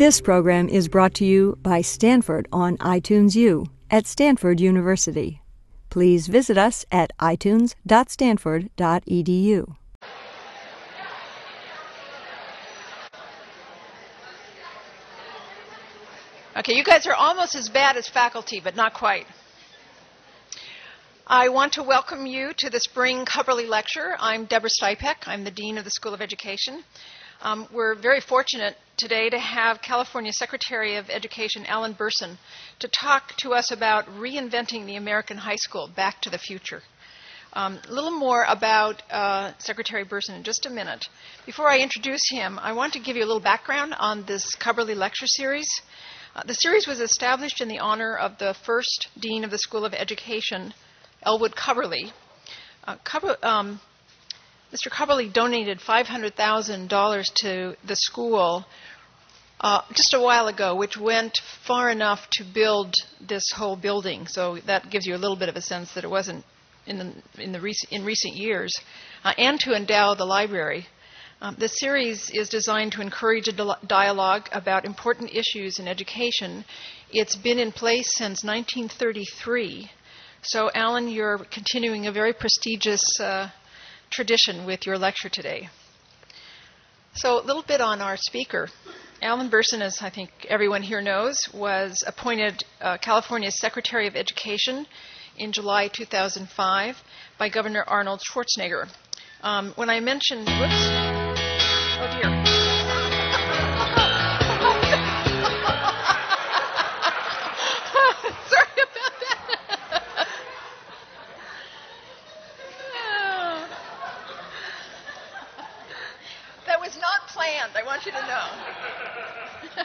This program is brought to you by Stanford on iTunes U at Stanford University. Please visit us at itunes.stanford.edu. Okay, you guys are almost as bad as faculty, but not quite. I want to welcome you to the Spring Cubberley Lecture. I'm Deborah Stipek. I'm the Dean of the School of Education. Um, we're very fortunate today to have California Secretary of Education Alan Bersin to talk to us about reinventing the American high school, back to the future. Um, a little more about uh, Secretary Bersin in just a minute. Before I introduce him, I want to give you a little background on this Cubberley Lecture Series. Uh, the series was established in the honor of the first Dean of the School of Education, Elwood Cubberley. Uh, um, Mr. Cubberley donated $500,000 to the school uh, just a while ago, which went far enough to build this whole building. So that gives you a little bit of a sense that it wasn't in, the, in, the rec- in recent years, uh, and to endow the library. Um, the series is designed to encourage a dialogue about important issues in education. It's been in place since 1933. So, Alan, you're continuing a very prestigious uh, tradition with your lecture today. So, a little bit on our speaker. Alan Bersin, as I think everyone here knows, was appointed uh, California's Secretary of Education in July 2005 by Governor Arnold Schwarzenegger. Um, when I mentioned, whoops, Oh dear.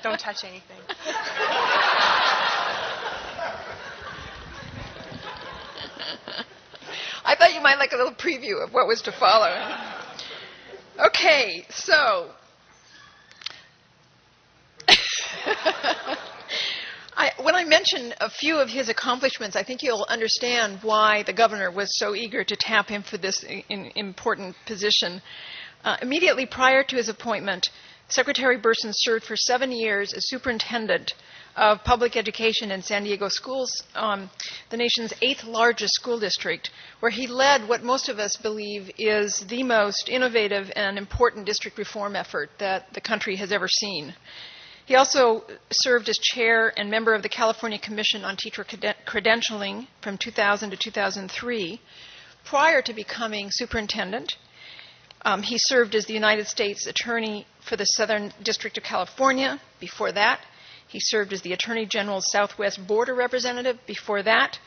Don't touch anything. I thought you might like a little preview of what was to follow. Okay, so I, when I mention a few of his accomplishments, I think you'll understand why the governor was so eager to tap him for this in, important position. Uh, immediately prior to his appointment, Secretary Bersin served for seven years as superintendent of public education in San Diego Schools, um, the nation's eighth largest school district, where he led what most of us believe is the most innovative and important district reform effort that the country has ever seen. He also served as chair and member of the California Commission on Teacher Credentialing from 2000 to 2003. Prior to becoming superintendent, um, he served as the United States Attorney for the Southern District of California. Before that, he served as the Attorney General's Southwest Border Representative. Before that,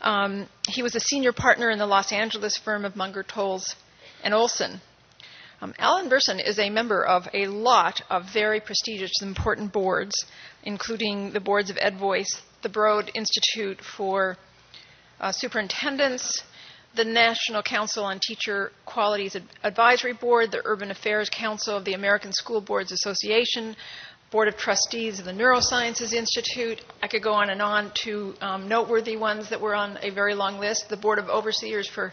um, he was a senior partner in the Los Angeles firm of Munger, Tolles, and Olson. Um, Alan Bersin is a member of a lot of very prestigious and important boards, including the boards of EdVoice, the Broad Institute for uh, Superintendents, the National Council on Teacher Qualities Advisory Board, the Urban Affairs Council of the American School Boards Association, Board of Trustees of the Neurosciences Institute. I could go on and on to um, noteworthy ones that were on a very long list. The Board of Overseers for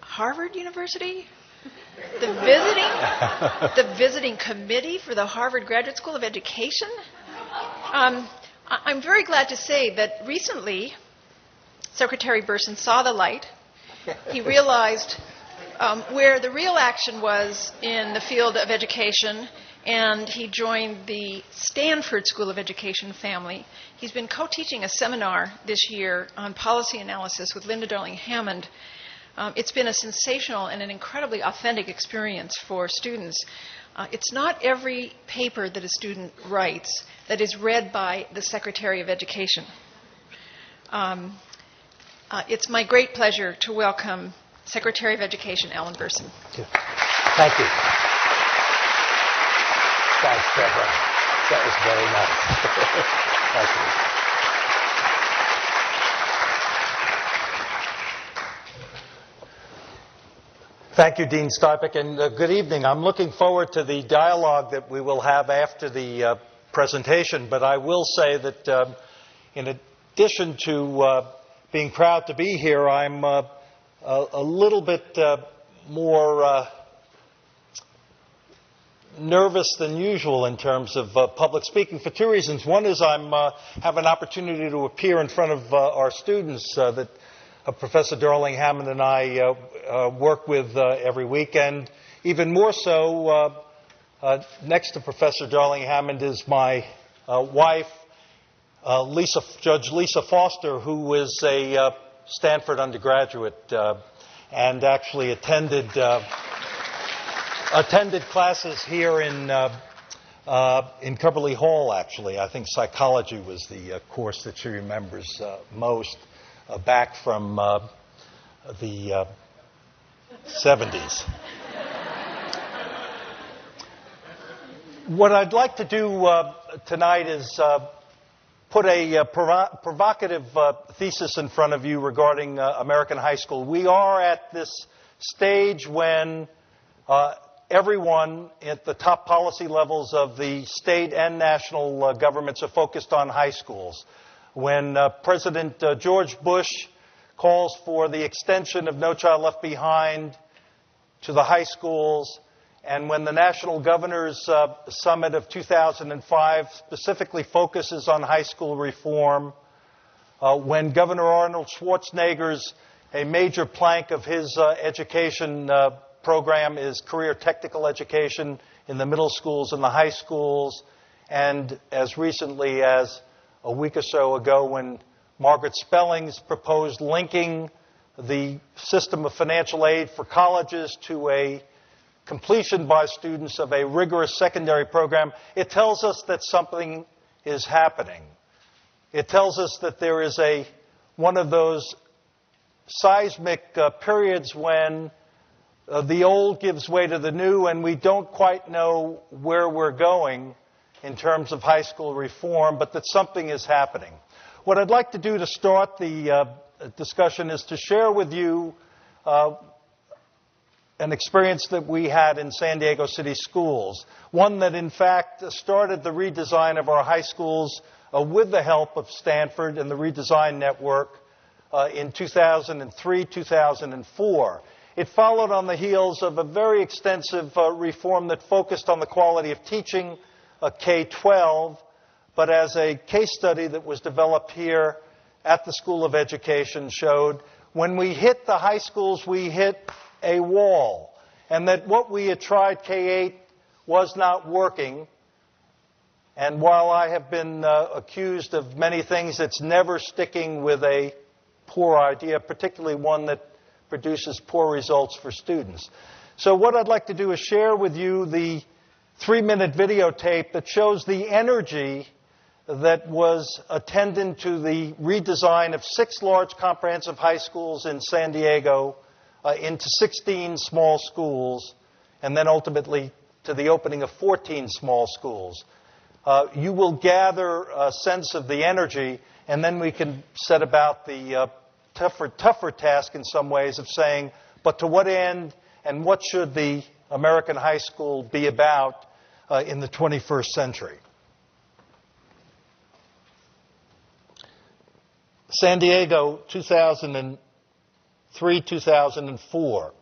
Harvard University, the visiting, the visiting committee for the Harvard Graduate School of Education. Um, I'm very glad to say that recently, Secretary Bersin saw the light. He realized um, where the real action was in the field of education and he joined the Stanford School of Education family. He's been co teaching a seminar this year on policy analysis with Linda Darling Hammond. Um, it's been a sensational and an incredibly authentic experience for students. Uh, it's not every paper that a student writes that is read by the Secretary of Education. Um, uh, it's my great pleasure to welcome Secretary of Education Alan Bersin. Thank you. Thank you. Thanks, Deborah. That was very nice. Thank you. Thank you, Dean Stipek, and uh, good evening. I'm looking forward to the dialogue that we will have after the uh, presentation, but I will say that um, in addition to uh, being proud to be here, I'm uh, a, a, little bit uh, more uh, nervous than usual in terms of uh, public speaking for two reasons. One is I'm uh, have an opportunity to appear in front of uh, our students that Professor Darling Hammond and I work with every weekend. Even more so, next to Professor Darling Hammond is my wife, uh, Lisa, Judge Lisa Foster, who is a uh, Stanford undergraduate uh, and actually attended uh, attended classes here in uh, uh, in Cubberley Hall. Actually, I think psychology was the course that she remembers most back from the uh, 70s. What I'd like to do tonight is put a uh, provo- provocative uh, thesis in front of you regarding uh, American high school. We are at this stage when uh, everyone at the top policy levels of the state and national uh, governments are focused on high schools. When uh, President George Bush calls for the extension of No Child Left Behind to the high schools, and when the National Governors uh, Summit of 2005 specifically focuses on high school reform, uh, when Governor Arnold Schwarzenegger's a major plank of his uh, education uh, program is career technical education in the middle schools and the high schools, and as recently as a week or so ago when Margaret Spellings proposed linking the system of financial aid for colleges to a completion by students of a rigorous secondary program, it tells us that something is happening. It tells us that there is a one of those seismic uh, periods when uh, the old gives way to the new, and we don't quite know where we're going in terms of high school reform, but that something is happening. What I'd like to do to start the uh, discussion is to share with you uh, an experience that we had in San Diego City schools. One that, in fact, started the redesign of our high schools uh, with the help of Stanford and the Redesign Network uh, in 2003 2004. It followed on the heels of a very extensive uh, reform that focused on the quality of teaching uh, K 12, but as a case study that was developed here at the School of Education showed, when we hit the high schools, we hit a wall, and that what we had tried K 8 was not working. And while I have been uh, accused of many things, it's never sticking with a poor idea, particularly one that produces poor results for students. So, what I'd like to do is share with you the three minute videotape that shows the energy that was attendant to the redesign of six large comprehensive high schools in San Diego uh, into 16 small schools, and then ultimately to the opening of 14 small schools. Uh, you will gather a sense of the energy, and then we can set about the uh, tougher, tougher task in some ways of saying, but to what end and what should the American high school be about uh, in the 21st century? San Diego, 2003 2004.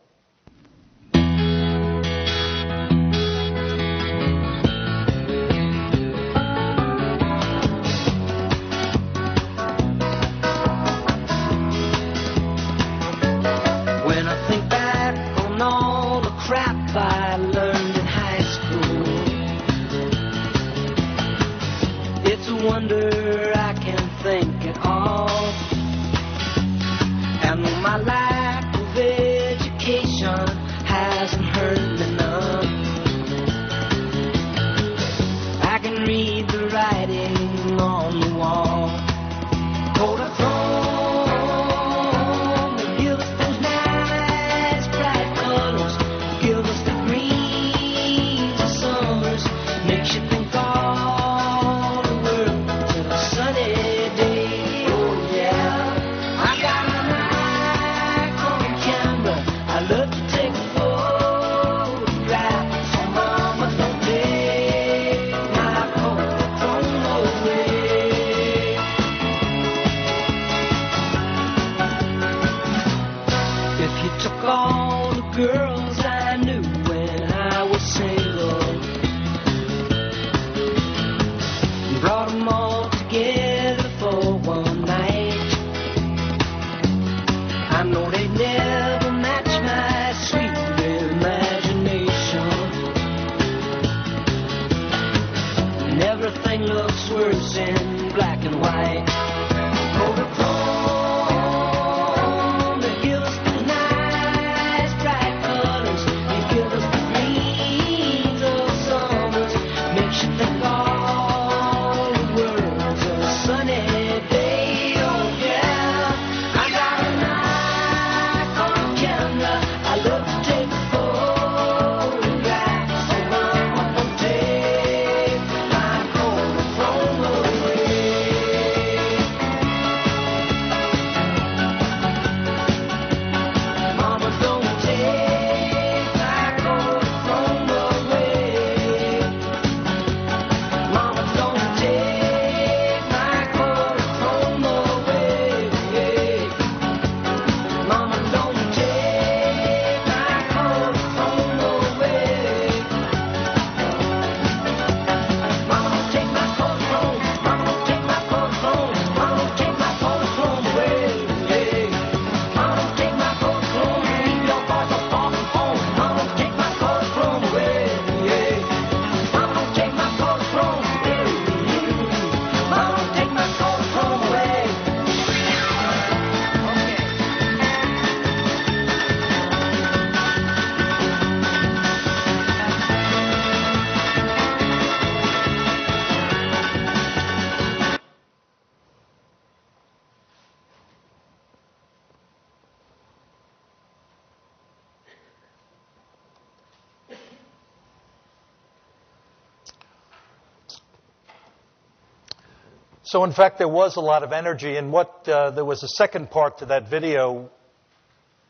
So, in fact, there was a lot of energy, and what uh, there was a second part to that video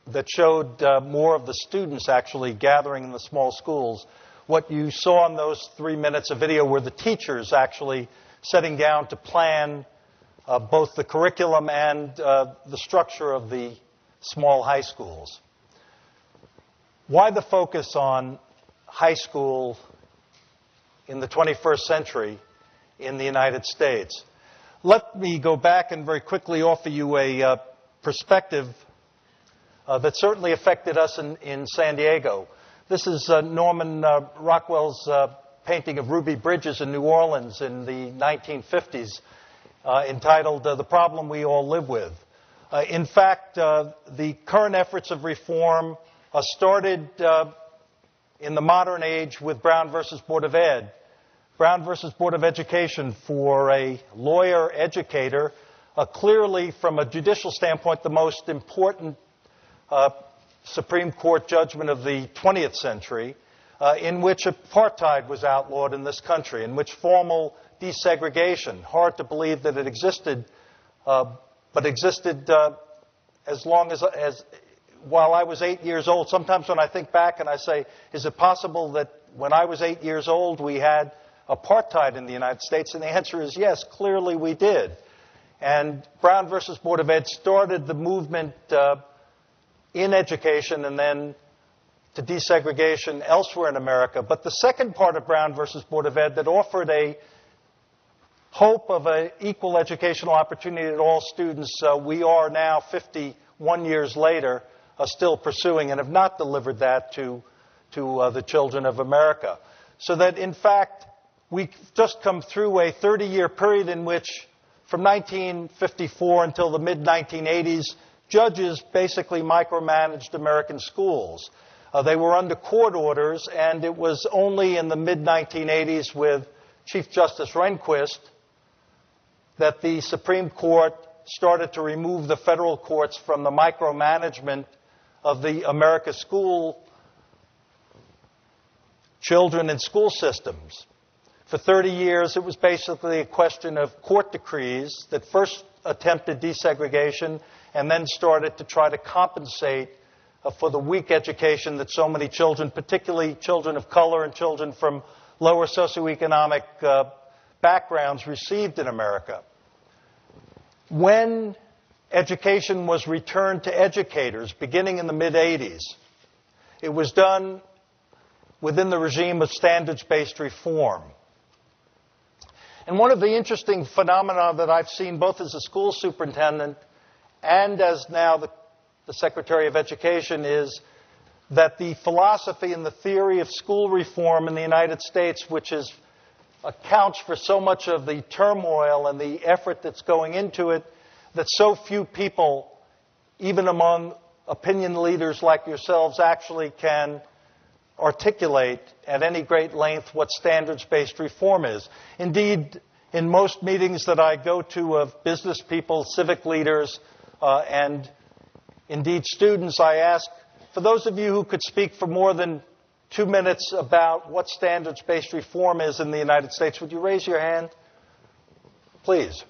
that showed uh, more of the students actually gathering in the small schools. What you saw in those three minutes of video were the teachers actually setting down to plan uh, both the curriculum and uh, the structure of the small high schools. Why the focus on high school in the 21st century in the United States? Let me go back and very quickly offer you a uh, perspective uh, that certainly affected us in, in San Diego. This is uh, Norman uh, Rockwell's uh, painting of Ruby Bridges in New Orleans in the 1950s, uh, entitled The Problem We All Live With. In fact, the current efforts of reform started in the modern age with Brown versus Board of Ed. Brown versus Board of Education for a lawyer educator, uh, clearly from a judicial standpoint, the most important uh, Supreme Court judgment of the 20th century, uh, in which apartheid was outlawed in this country, in which formal desegregation, hard to believe that it existed, uh, but existed uh, as long as, as while I was eight years old. Sometimes when I think back and I say, is it possible that when I was eight years old we had apartheid in the United States? And the answer is yes, clearly we did. And Brown versus Board of Ed started the movement uh, in education and then to desegregation elsewhere in America. But the second part of Brown versus Board of Ed that offered a hope of an equal educational opportunity to all students, uh, we are now 51 years later uh, still pursuing and have not delivered that to, to uh, the children of America. So that in fact, we've just come through a 30 year period in which from 1954 until the mid 1980s, judges basically micromanaged American schools. Uh, they were under court orders, and it was only in the mid 1980s with Chief Justice Rehnquist that the Supreme Court started to remove the federal courts from the micromanagement of the America school children and school systems. For 30 years, it was basically a question of court decrees that first attempted desegregation and then started to try to compensate uh, for the weak education that so many children, particularly children of color and children from lower socioeconomic uh, backgrounds, received in America. When education was returned to educators beginning in the mid 80s, it was done within the regime of standards based reform. And one of the interesting phenomena that I've seen both as a school superintendent and as now the, the Secretary of Education is that the philosophy and the theory of school reform in the United States, which is, accounts for so much of the turmoil and the effort that's going into it, that so few people, even among opinion leaders like yourselves, actually can articulate at any great length what standards based reform is. Indeed, in most meetings that I go to of business people, civic leaders, uh, and indeed students, I ask for those of you who could speak for more than two minutes about what standards based reform is in the United States, would you raise your hand? Please.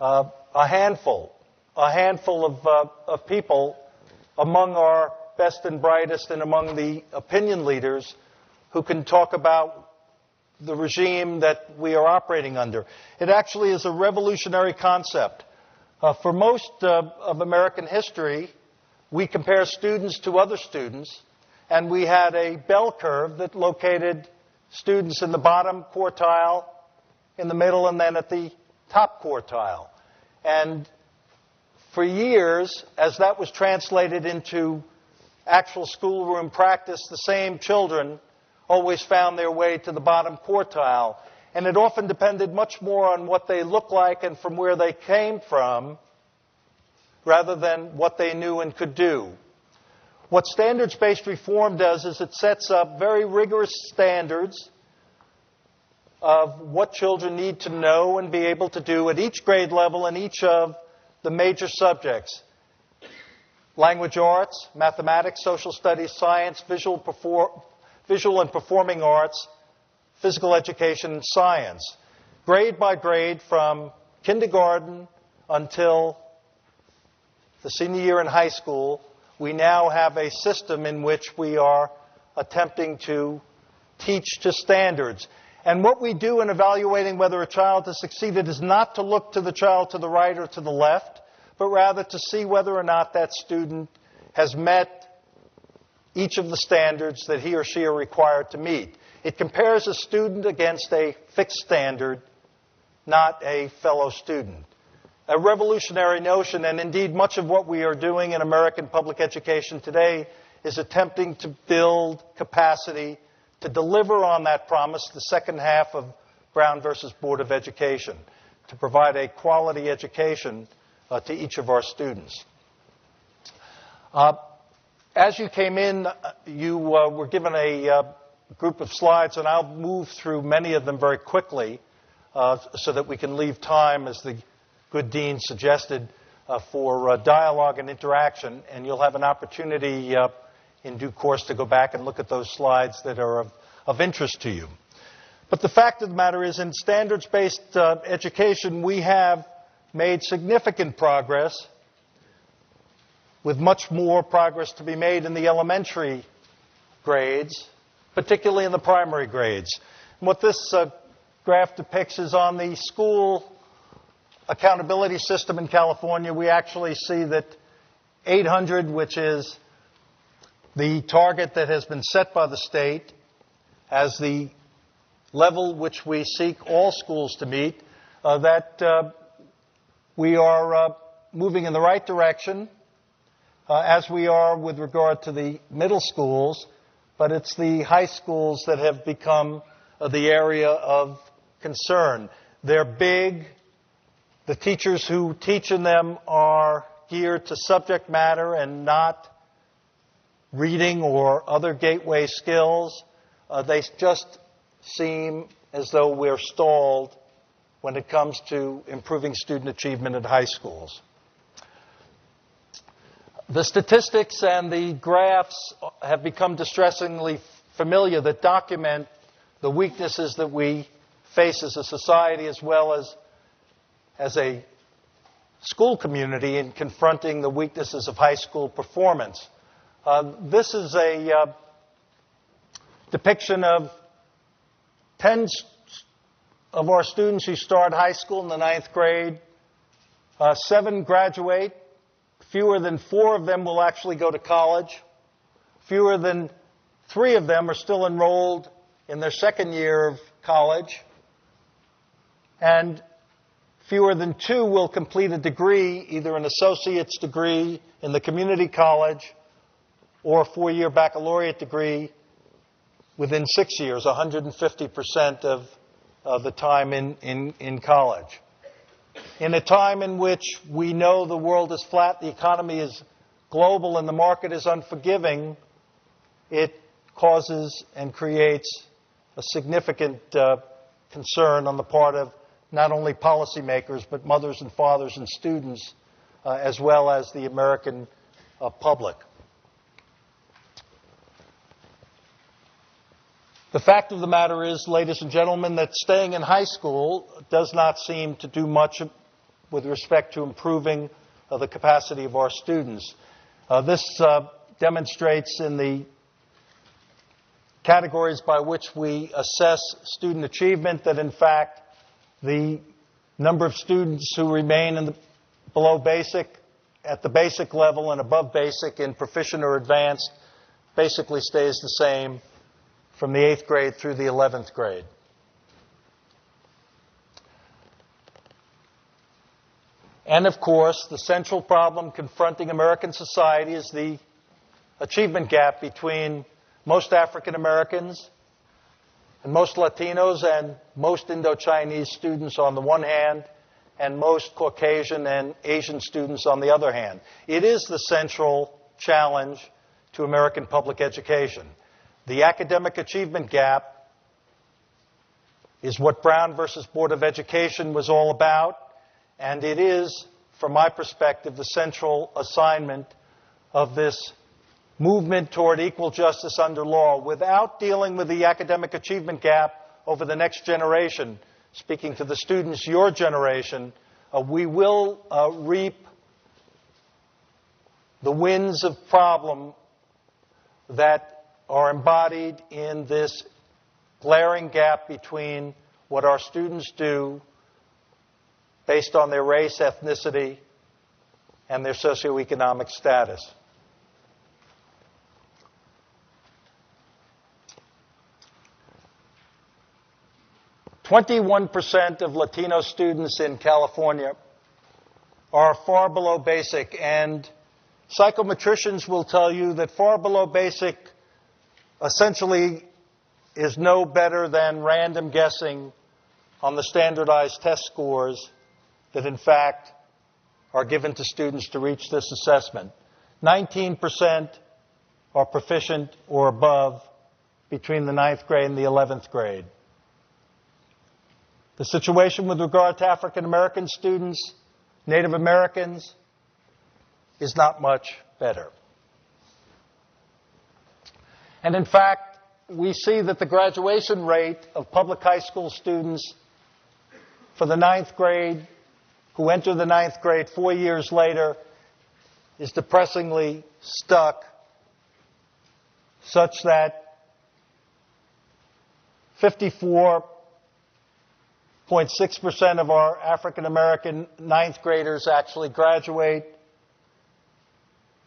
Uh, a handful, a handful of, uh, of people among our best and brightest and among the opinion leaders who can talk about the regime that we are operating under. It actually is a revolutionary concept. Uh, for most uh, of American history, we compare students to other students, and we had a bell curve that located students in the bottom quartile, in the middle, and then at the top quartile. And for years, as that was translated into actual schoolroom practice, the same children always found their way to the bottom quartile. And it often depended much more on what they looked like and from where they came from rather than what they knew and could do. What standards based reform does is it sets up very rigorous standards of what children need to know and be able to do at each grade level in each of the major subjects language arts, mathematics, social studies, science, visual, visual and performing arts, physical education, and science. grade by grade from kindergarten until the senior year in high school, we now have a system in which we are attempting to teach to standards. And what we do in evaluating whether a child has succeeded is not to look to the child to the right or to the left, but rather to see whether or not that student has met each of the standards that he or she are required to meet. It compares a student against a fixed standard, not a fellow student. A revolutionary notion, and indeed much of what we are doing in American public education today is attempting to build capacity to deliver on that promise, the second half of Brown versus Board of Education, to provide a quality education uh, to each of our students. Uh, as you came in, uh, you uh, were given a uh, group of slides, and I'll move through many of them very quickly uh, so that we can leave time, as the good dean suggested, for dialogue and interaction. And you'll have an opportunity in due course to go back and look at those slides that are of, of interest to you. But the fact of the matter is, in standards based education, we have made significant progress, with much more progress to be made in the elementary grades, particularly in the primary grades. And what this uh, graph depicts is on the school accountability system in California, we actually see that 800, which is the target that has been set by the state as the level which we seek all schools to meet, uh, that uh, we are uh, moving in the right direction uh, as we are with regard to the middle schools, but it's the high schools that have become uh, the area of concern. They're big. The teachers who teach in them are geared to subject matter and not reading or other gateway skills. Uh, they just seem as though we're stalled when it comes to improving student achievement at high schools. The statistics and the graphs have become distressingly familiar that document the weaknesses that we face as a society as well as as a school community in confronting the weaknesses of high school performance. Uh, this is a uh, depiction of 10 of our students who start high school in the ninth grade. Uh, seven graduate. Fewer than four of them will actually go to college. Fewer than three of them are still enrolled in their second year of college. And fewer than two will complete a degree, either an associate's degree in the community college or a four year baccalaureate degree within six years, 150% of, of the time in, in, in college. In a time in which we know the world is flat, the economy is global, and the market is unforgiving, it causes and creates a significant uh, concern on the part of not only policymakers, but mothers and fathers and students, uh, as well as the American uh, public. The fact of the matter is, ladies and gentlemen, that staying in high school does not seem to do much with respect to improving uh, the capacity of our students. Uh, this uh, demonstrates in the categories by which we assess student achievement that, in fact, the number of students who remain in the, below basic, at the basic level and above basic in proficient or advanced basically stays the same from the eighth grade through the 11th grade. And of course, the central problem confronting American society is the achievement gap between most African Americans and most Latinos and most Indo-Chinese students on the one hand and most Caucasian and Asian students on the other hand. It is the central challenge to American public education. The academic achievement gap is what Brown versus Board of Education was all about, and it is, from my perspective, the central assignment of this movement toward equal justice under law. Without dealing with the academic achievement gap over the next generation, speaking to the students, your generation, uh, we will uh, reap the winds of problem that are embodied in this glaring gap between what our students do based on their race, ethnicity, and their socioeconomic status. Twenty-one percent of Latino students in California are far below basic, and psychometricians will tell you that far below basic essentially is no better than random guessing on the standardized test scores that, in fact, are given to students to reach this assessment. 19% are proficient or above between the ninth grade and the 11th grade. The situation with regard to African American students, Native Americans, is not much better. And in fact, we see that the graduation rate of public high school students for the ninth grade who enter the ninth grade four years later is depressingly stuck such that 54.6% of our African American ninth graders actually graduate.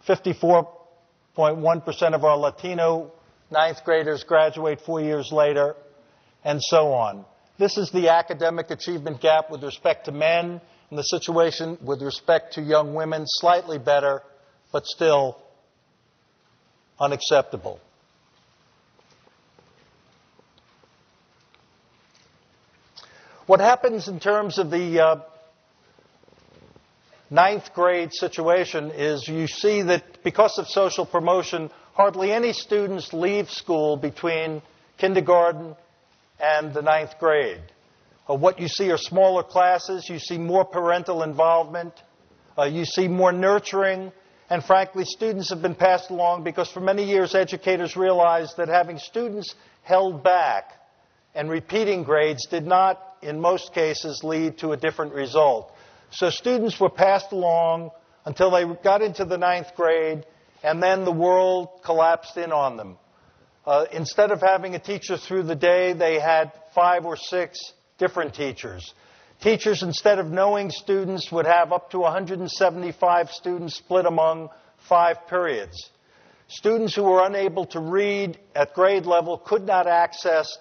54.1% of our Latino ninth graders graduate four years later, and so on. This is the academic achievement gap with respect to men, and the situation with respect to young women, slightly better, but still unacceptable. What happens in terms of the uh, ninth grade situation is you see that because of social promotion, hardly any students leave school between kindergarten and the ninth grade. Uh, what you see are smaller classes, you see more parental involvement, uh, you see more nurturing, and frankly, students have been passed along because for many years educators realized that having students held back and repeating grades did not, in most cases, lead to a different result. So students were passed along until they got into the ninth grade, and then the world collapsed in on them. Uh, instead of having a teacher through the day, they had five or six different teachers. Teachers, instead of knowing students, would have up to 175 students split among five periods. Students who were unable to read at grade level could not access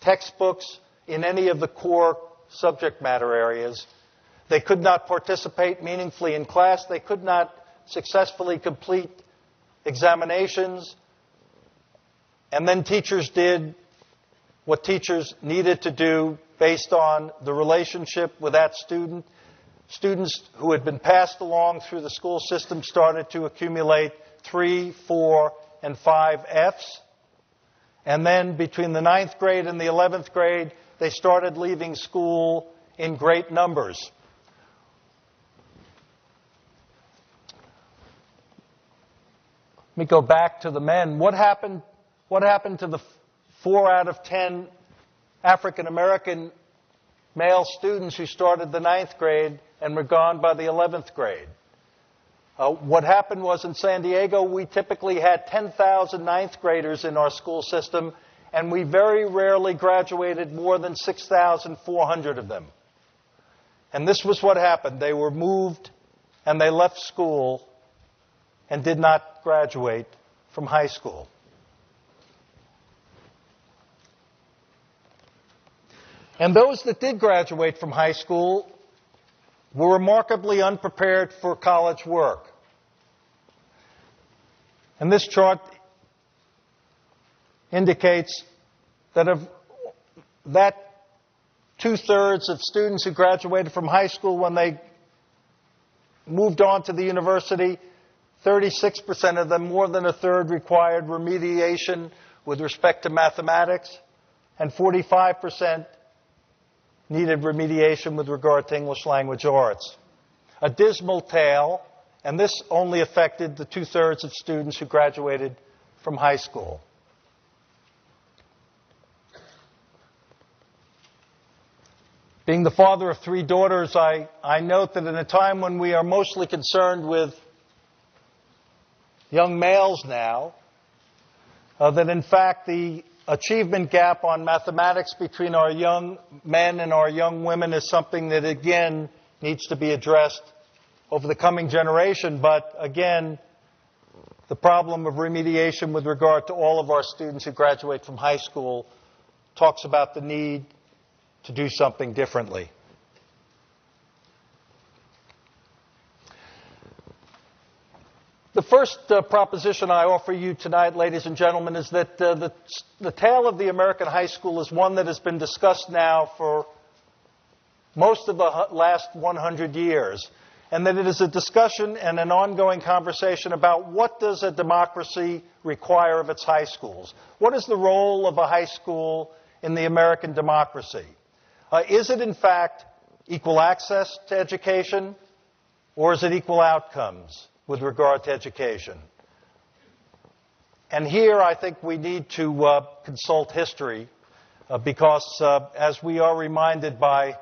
textbooks in any of the core subject matter areas. They could not participate meaningfully in class. They could not successfully complete examinations. And then teachers did what teachers needed to do based on the relationship with that student. Students who had been passed along through the school system started to accumulate three, four, and five Fs. And then between the ninth grade and the 11th grade, they started leaving school in great numbers. Let me go back to the men. What happened, what happened to the four out of ten African American male students who started the ninth grade and were gone by the 11th grade? Uh, what happened was in San Diego, we typically had 10,000 ninth graders in our school system, and we very rarely graduated more than 6,400 of them. And this was what happened. They were moved and they left school and did not graduate from high school. And those that did graduate from high school were remarkably unprepared for college work. And this chart indicates that of that two thirds of students who graduated from high school when they moved on to the university, 36% of them, more than a third, required remediation with respect to mathematics, and 45% needed remediation with regard to English language arts. A dismal tale, and this only affected the two thirds of students who graduated from high school. Being the father of three daughters, I, I note that in a time when we are mostly concerned with young males now, uh, that in fact the achievement gap on mathematics between our young men and our young women is something that again needs to be addressed over the coming generation. But again, the problem of remediation with regard to all of our students who graduate from high school talks about the need to do something differently. The first uh, proposition I offer you tonight, ladies and gentlemen, is that uh, the, the tale of the American high school is one that has been discussed now for most of the last 100 years, and that it is a discussion and an ongoing conversation about what does a democracy require of its high schools? What is the role of a high school in the American democracy? Uh, is it in fact equal access to education, or is it equal outcomes? With regard to education. And here I think we need to uh, consult history uh, because, uh, as we are reminded by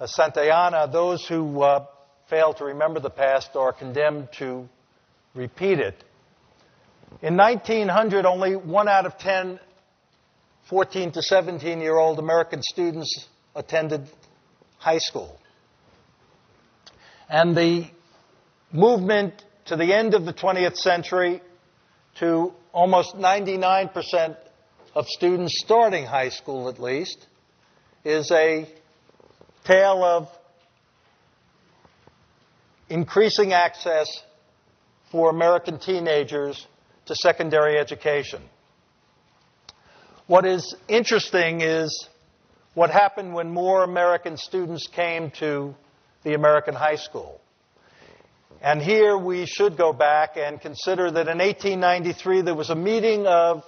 uh, Santayana, those who uh, fail to remember the past are condemned to repeat it. In 1900, only one out of ten 14 to 17 year old American students attended high school. And the movement to the end of the 20th century to almost 99% of students starting high school at least is a tale of increasing access for American teenagers to secondary education. What is interesting is what happened when more American students came to the American high school. And here we should go back and consider that in 1893 there was a meeting of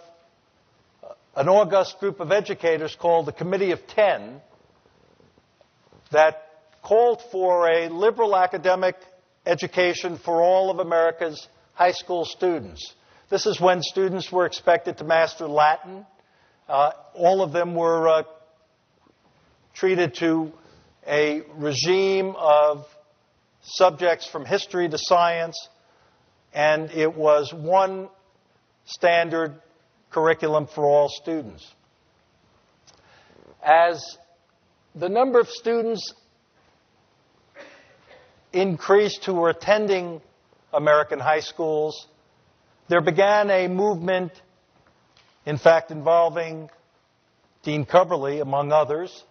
an august group of educators called the Committee of Ten that called for a liberal academic education for all of America's high school students. This is when students were expected to master Latin. Uh, all of them were uh, treated to a regime of subjects from history to science, and it was one standard curriculum for all students. As the number of students increased who were attending American high schools, there began a movement, in fact, involving Dean Cubberley, among others,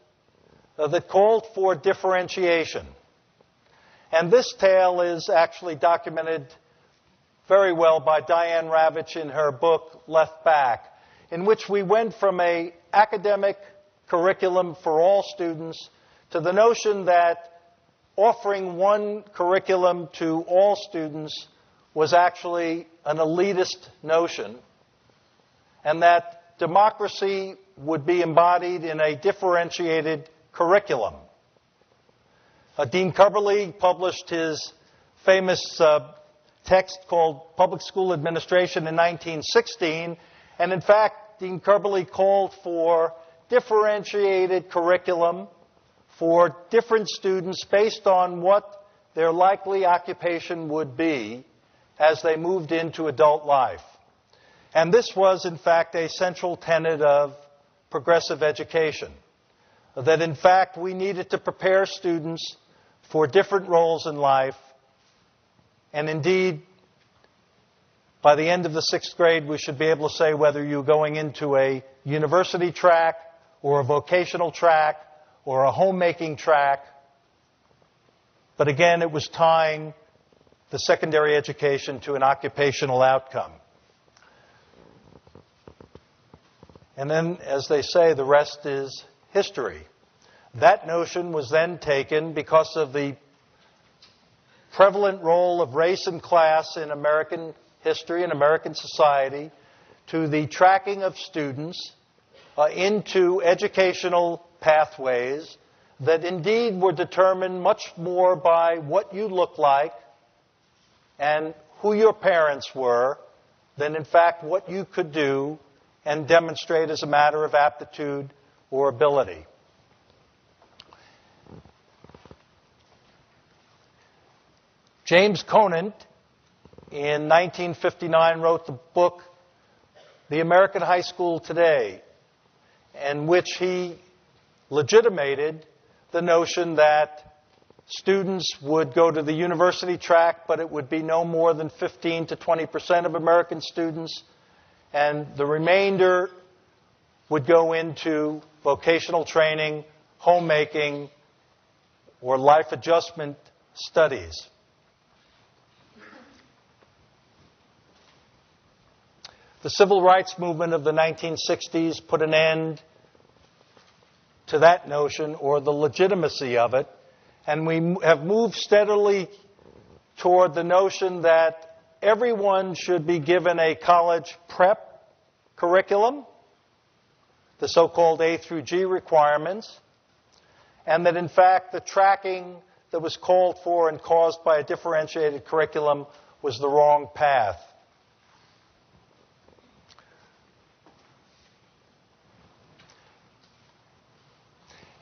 uh, that called for differentiation. And this tale is actually documented very well by Diane Ravitch in her book Left Back, in which we went from a academic curriculum for all students to the notion that offering one curriculum to all students was actually an elitist notion, and that democracy would be embodied in a differentiated curriculum. Uh, Dean Cubberley published his famous uh, text called Public School Administration in 1916, and in fact, Dean Cubberley called for differentiated curriculum for different students based on what their likely occupation would be as they moved into adult life. And this was, in fact, a central tenet of progressive education. That, in fact, we needed to prepare students for different roles in life. And indeed, by the end of the sixth grade, we should be able to say whether you're going into a university track or a vocational track or a homemaking track. But again, it was tying the secondary education to an occupational outcome. And then, as they say, the rest is history. That notion was then taken because of the prevalent role of race and class in American history and American society to the tracking of students uh, into educational pathways that indeed were determined much more by what you look like and who your parents were than in fact what you could do and demonstrate as a matter of aptitude or ability. James Conant, in 1959, wrote the book The American High School Today, in which he legitimated the notion that students would go to the university track, but it would be no more than 15 to 20 percent of American students, and the remainder would go into vocational training, homemaking, or life adjustment studies. The civil rights movement of the 1960s put an end to that notion or the legitimacy of it, and we have moved steadily toward the notion that everyone should be given a college prep curriculum, the so called A through G requirements, and that in fact the tracking that was called for and caused by a differentiated curriculum was the wrong path.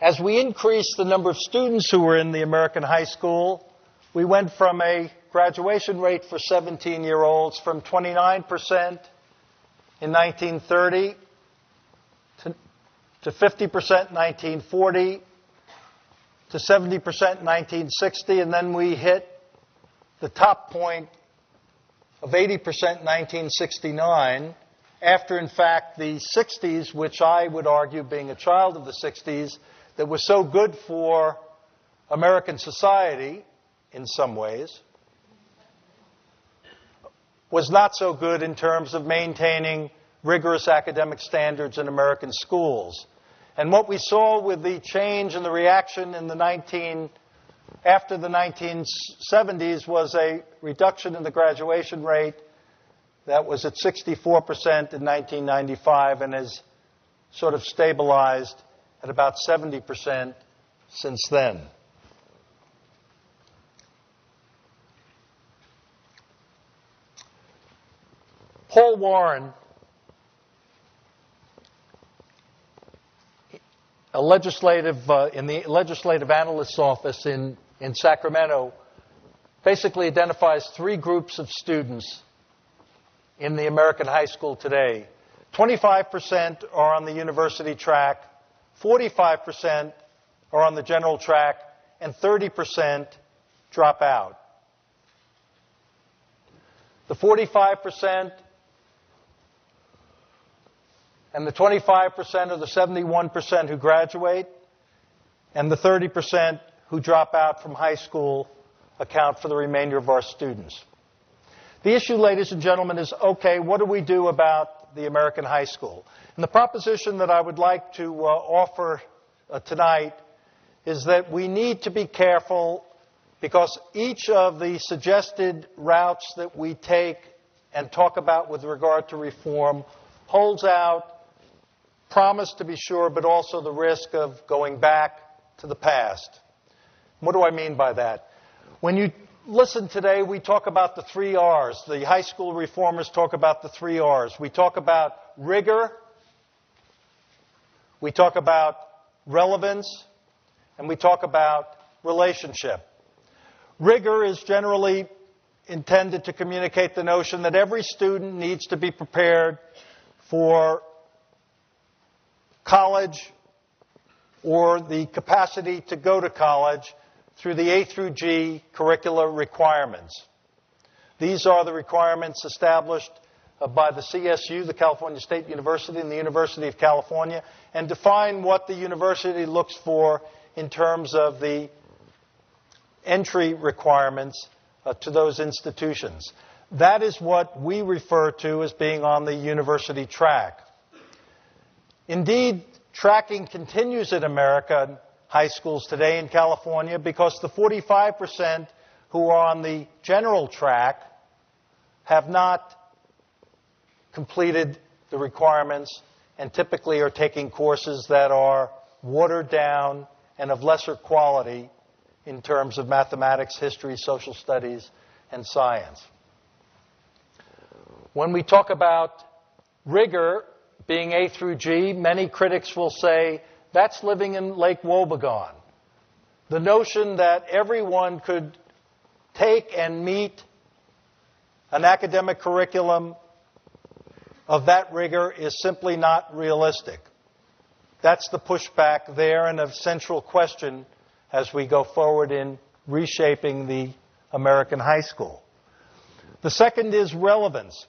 As we increased the number of students who were in the American high school, we went from a graduation rate for 17 year olds from 29% in 1930 to, to 50% in 1940 to 70% in 1960, and then we hit the top point of 80% in 1969, after in fact the 60s, which I would argue, being a child of the 60s, that was so good for American society in some ways, was not so good in terms of maintaining rigorous academic standards in American schools. And what we saw with the change in the reaction in the 19 after the 1970s was a reduction in the graduation rate that was at 64% in 1995 and has sort of stabilized at about 70% since then. Paul Warren, a legislative uh, in the legislative analyst's office in, in Sacramento, basically identifies three groups of students in the American high school today. 25% are on the university track, 45% are on the general track, and 30% drop out. The 45% and the 25% are the 71% who graduate, and the 30% who drop out from high school account for the remainder of our students. The issue, ladies and gentlemen, is okay, what do we do about the American high school? And the proposition that I would like to uh, offer uh, tonight is that we need to be careful because each of the suggested routes that we take and talk about with regard to reform holds out promise to be sure, but also the risk of going back to the past. What do I mean by that? When you listen today, we talk about the three R's. The high school reformers talk about the three R's. We talk about rigor, we talk about relevance, and we talk about relationship. Rigor is generally intended to communicate the notion that every student needs to be prepared for college or the capacity to go to college through the A through G curricular requirements. These are the requirements established uh, by the CSU, the California State University, and the University of California, and define what the university looks for in terms of the entry requirements uh, to those institutions. That is what we refer to as being on the university track. Indeed, tracking continues in American high schools today in California because the 45% who are on the general track have not completed the requirements and typically are taking courses that are watered down and of lesser quality in terms of mathematics, history, social studies, and science. When we talk about rigor being A through G, many critics will say that's living in Lake Wobegon. The notion that everyone could take and meet an academic curriculum of that rigor is simply not realistic. That's the pushback there and a central question as we go forward in reshaping the American high school. The second is relevance.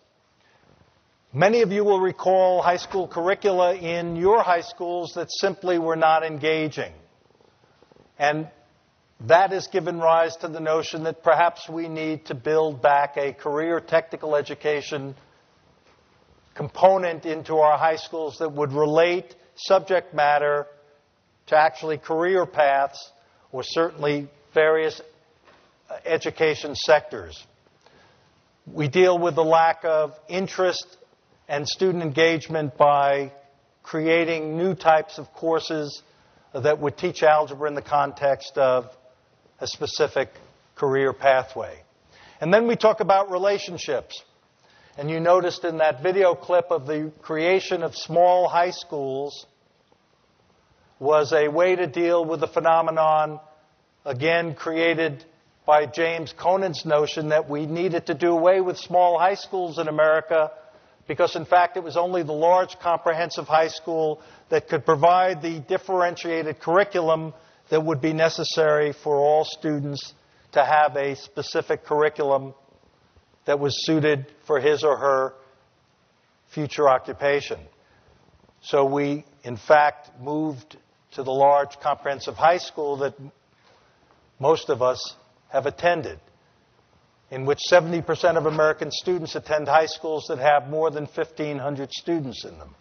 Many of you will recall high school curricula in your high schools that simply were not engaging. And that has given rise to the notion that perhaps we need to build back a career technical education component into our high schools that would relate subject matter to actually career paths or certainly various uh, education sectors. We deal with the lack of interest and student engagement by creating new types of courses that would teach algebra in the context of a specific career pathway. And then we talk about relationships. And you noticed in that video clip of the creation of small high schools was a way to deal with the phenomenon, again, created by James Conant's notion that we needed to do away with small high schools in America because, in fact, it was only the large comprehensive high school that could provide the differentiated curriculum that would be necessary for all students to have a specific curriculum that was suited for his or her future occupation. So we, in fact, moved to the large comprehensive high school that most of us have attended, in which 70% of American students attend high schools that have more than 1,500 students in them.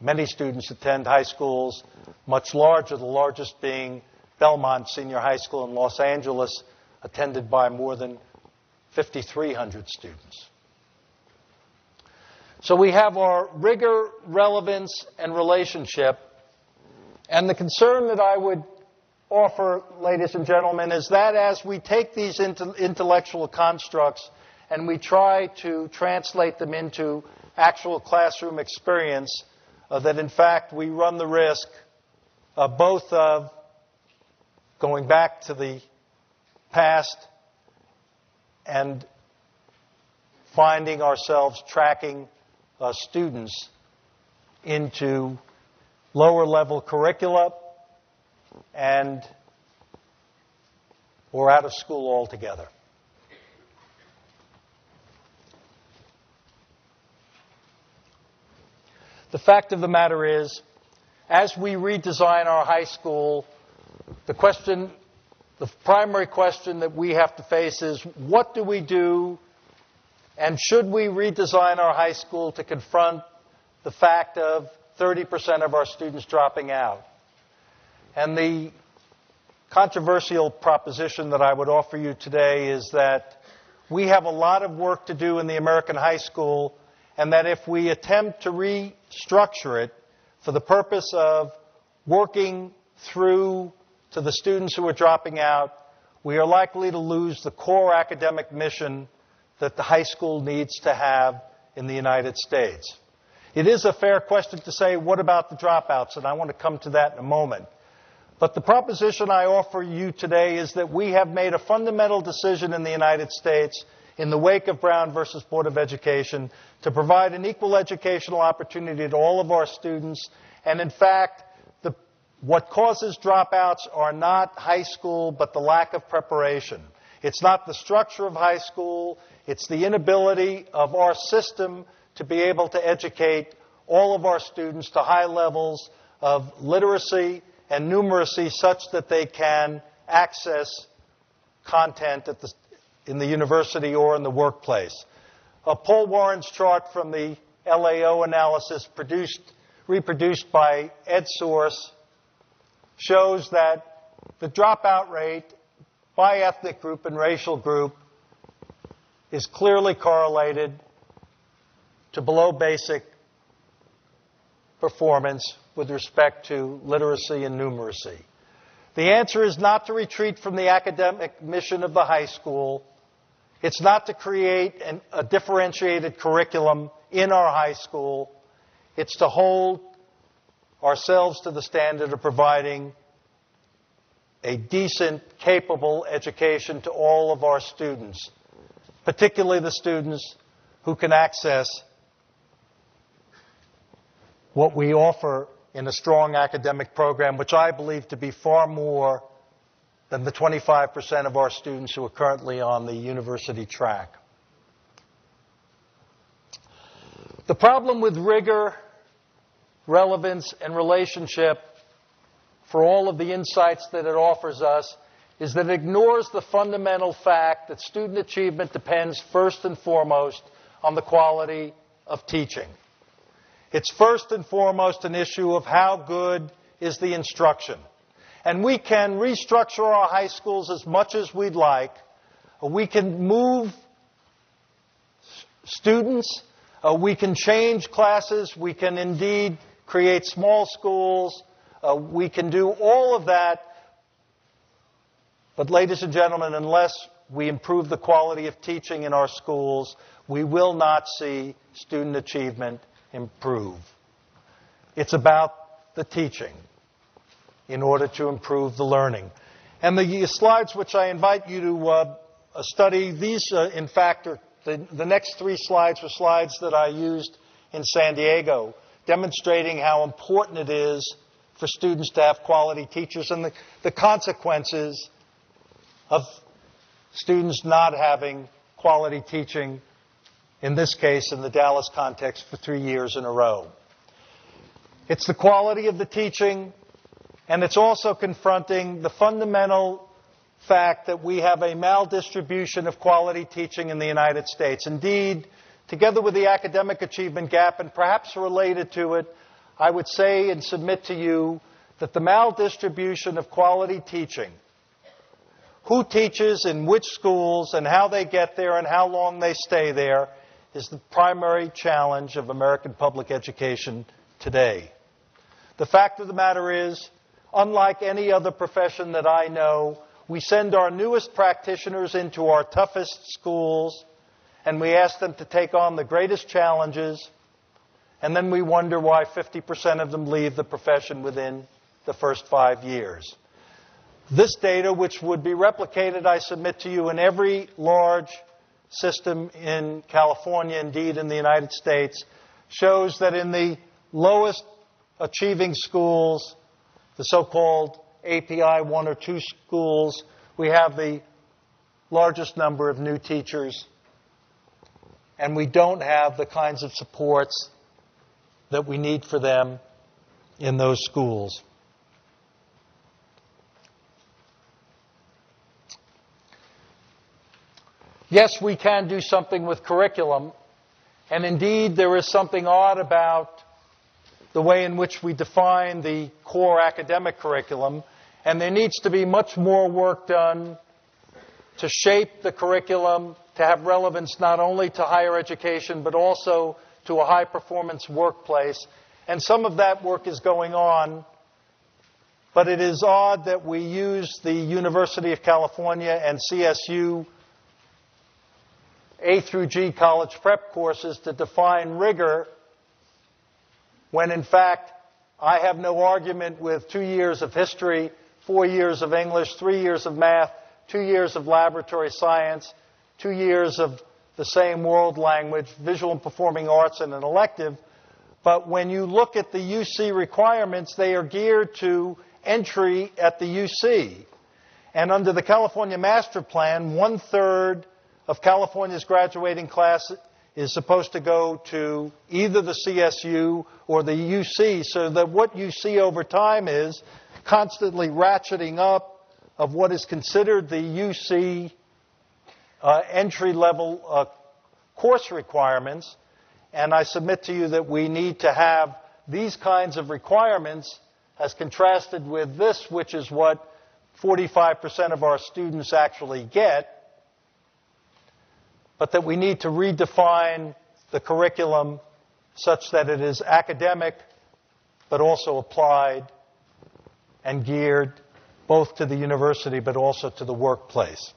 Many students attend high schools much larger, the largest being Belmont Senior High School in Los Angeles, attended by more than 5,300 students. So we have our rigor, relevance, and relationship. And the concern that I would offer, ladies and gentlemen, is that as we take these intellectual constructs and we try to translate them into actual classroom experience, uh, that in fact we run the risk uh, both of going back to the past and finding ourselves tracking uh, students into lower level curricula and or out of school altogether. The fact of the matter is, as we redesign our high school, the question, the primary question that we have to face is what do we do and should we redesign our high school to confront the fact of 30% of our students dropping out? And the controversial proposition that I would offer you today is that we have a lot of work to do in the American high school, and that if we attempt to restructure it for the purpose of working through to the students who are dropping out, we are likely to lose the core academic mission that the high school needs to have in the United States. It is a fair question to say, what about the dropouts? And I want to come to that in a moment. But the proposition I offer you today is that we have made a fundamental decision in the United States in the wake of Brown versus Board of Education to provide an equal educational opportunity to all of our students. And in fact, the, what causes dropouts are not high school, but the lack of preparation. It's not the structure of high school. It's the inability of our system to be able to educate all of our students to high levels of literacy and numeracy such that they can access content the, in the university or in the workplace. Uh, Paul Warren's chart from the LAO analysis produced, reproduced by EdSource shows that the dropout rate by ethnic group and racial group is clearly correlated to below basic performance with respect to literacy and numeracy. The answer is not to retreat from the academic mission of the high school. It's not to create an, a differentiated curriculum in our high school. It's to hold ourselves to the standard of providing a decent, capable education to all of our students, particularly the students who can access what we offer in a strong academic program, which I believe to be far more than the 25% of our students who are currently on the university track. The problem with rigor, relevance, and relationship for all of the insights that it offers us is that it ignores the fundamental fact that student achievement depends first and foremost on the quality of teaching. It's first and foremost an issue of how good is the instruction. And we can restructure our high schools as much as we'd like. We can move students. Uh, we can change classes. We can indeed create small schools. Uh, we can do all of that. But, ladies and gentlemen, unless we improve the quality of teaching in our schools, we will not see student achievement improve. It's about the teaching in order to improve the learning. And the slides which I invite you to uh, study, these, uh, in fact, are the, the next three slides were slides that I used in San Diego, demonstrating how important it is for students to have quality teachers and the, the consequences of students not having quality teaching, in this case, in the Dallas context, for three years in a row. It's the quality of the teaching, and it's also confronting the fundamental fact that we have a maldistribution of quality teaching in the United States. Indeed, together with the academic achievement gap, and perhaps related to it, I would say and submit to you that the maldistribution of quality teaching, who teaches in which schools and how they get there and how long they stay there, is the primary challenge of American public education today. The fact of the matter is, unlike any other profession that I know, we send our newest practitioners into our toughest schools and we ask them to take on the greatest challenges, and then we wonder why 50% of them leave the profession within the first five years. This data, which would be replicated, I submit to you, in every large system in California, indeed in the United States, shows that in the lowest achieving schools, the so-called API 1 or 2 schools, we have the largest number of new teachers, and we don't have the kinds of supports that we need for them in those schools. Yes, we can do something with curriculum, and indeed there is something odd about the way in which we define the core academic curriculum, and there needs to be much more work done to shape the curriculum to have relevance not only to higher education but also to a high performance workplace. And some of that work is going on, but it is odd that we use the University of California and CSU A through G college prep courses to define rigor when in fact I have no argument with two years of history, four years of English, three years of math, two years of laboratory science, two years of the same world language, visual and performing arts, and an elective. But when you look at the UC requirements, they are geared to entry at the UC. And under the California Master Plan, one third of California's graduating class is supposed to go to either the CSU or the UC, so that what you see over time is constantly ratcheting up of what is considered the UC uh, entry level uh, course requirements. And I submit to you that we need to have these kinds of requirements as contrasted with this, which is what 45% of our students actually get, but that we need to redefine the curriculum such that it is academic but also applied and geared both to the university but also to the workplace.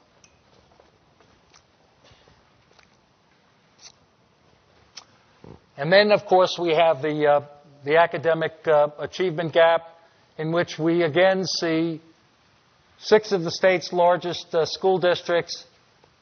And then, of course, we have the, uh, the academic uh, achievement gap, in which we again see Six of the state's largest uh, school districts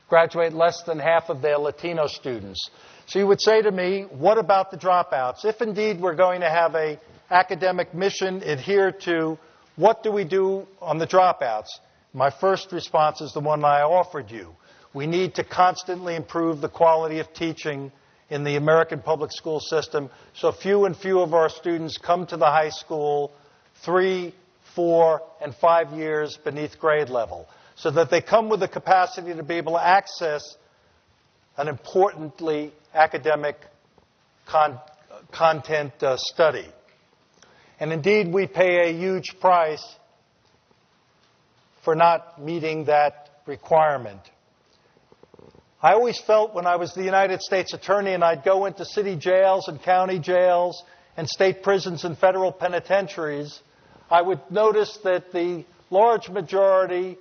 graduate less than half of their Latino students. So you would say to me, what about the dropouts? If indeed we're going to have a academic mission adhere to, what do we do on the dropouts? My first response is the one I offered you. We need to constantly improve the quality of teaching in the American public school system so few and few of our students come to the high school three, four, and five years beneath grade level so that they come with the capacity to be able to access an importantly academic con- content uh, study. And indeed, we pay a huge price for not meeting that requirement. I always felt when I was the United States Attorney and I'd go into city jails and county jails and state prisons and federal penitentiaries, I would notice that the large majority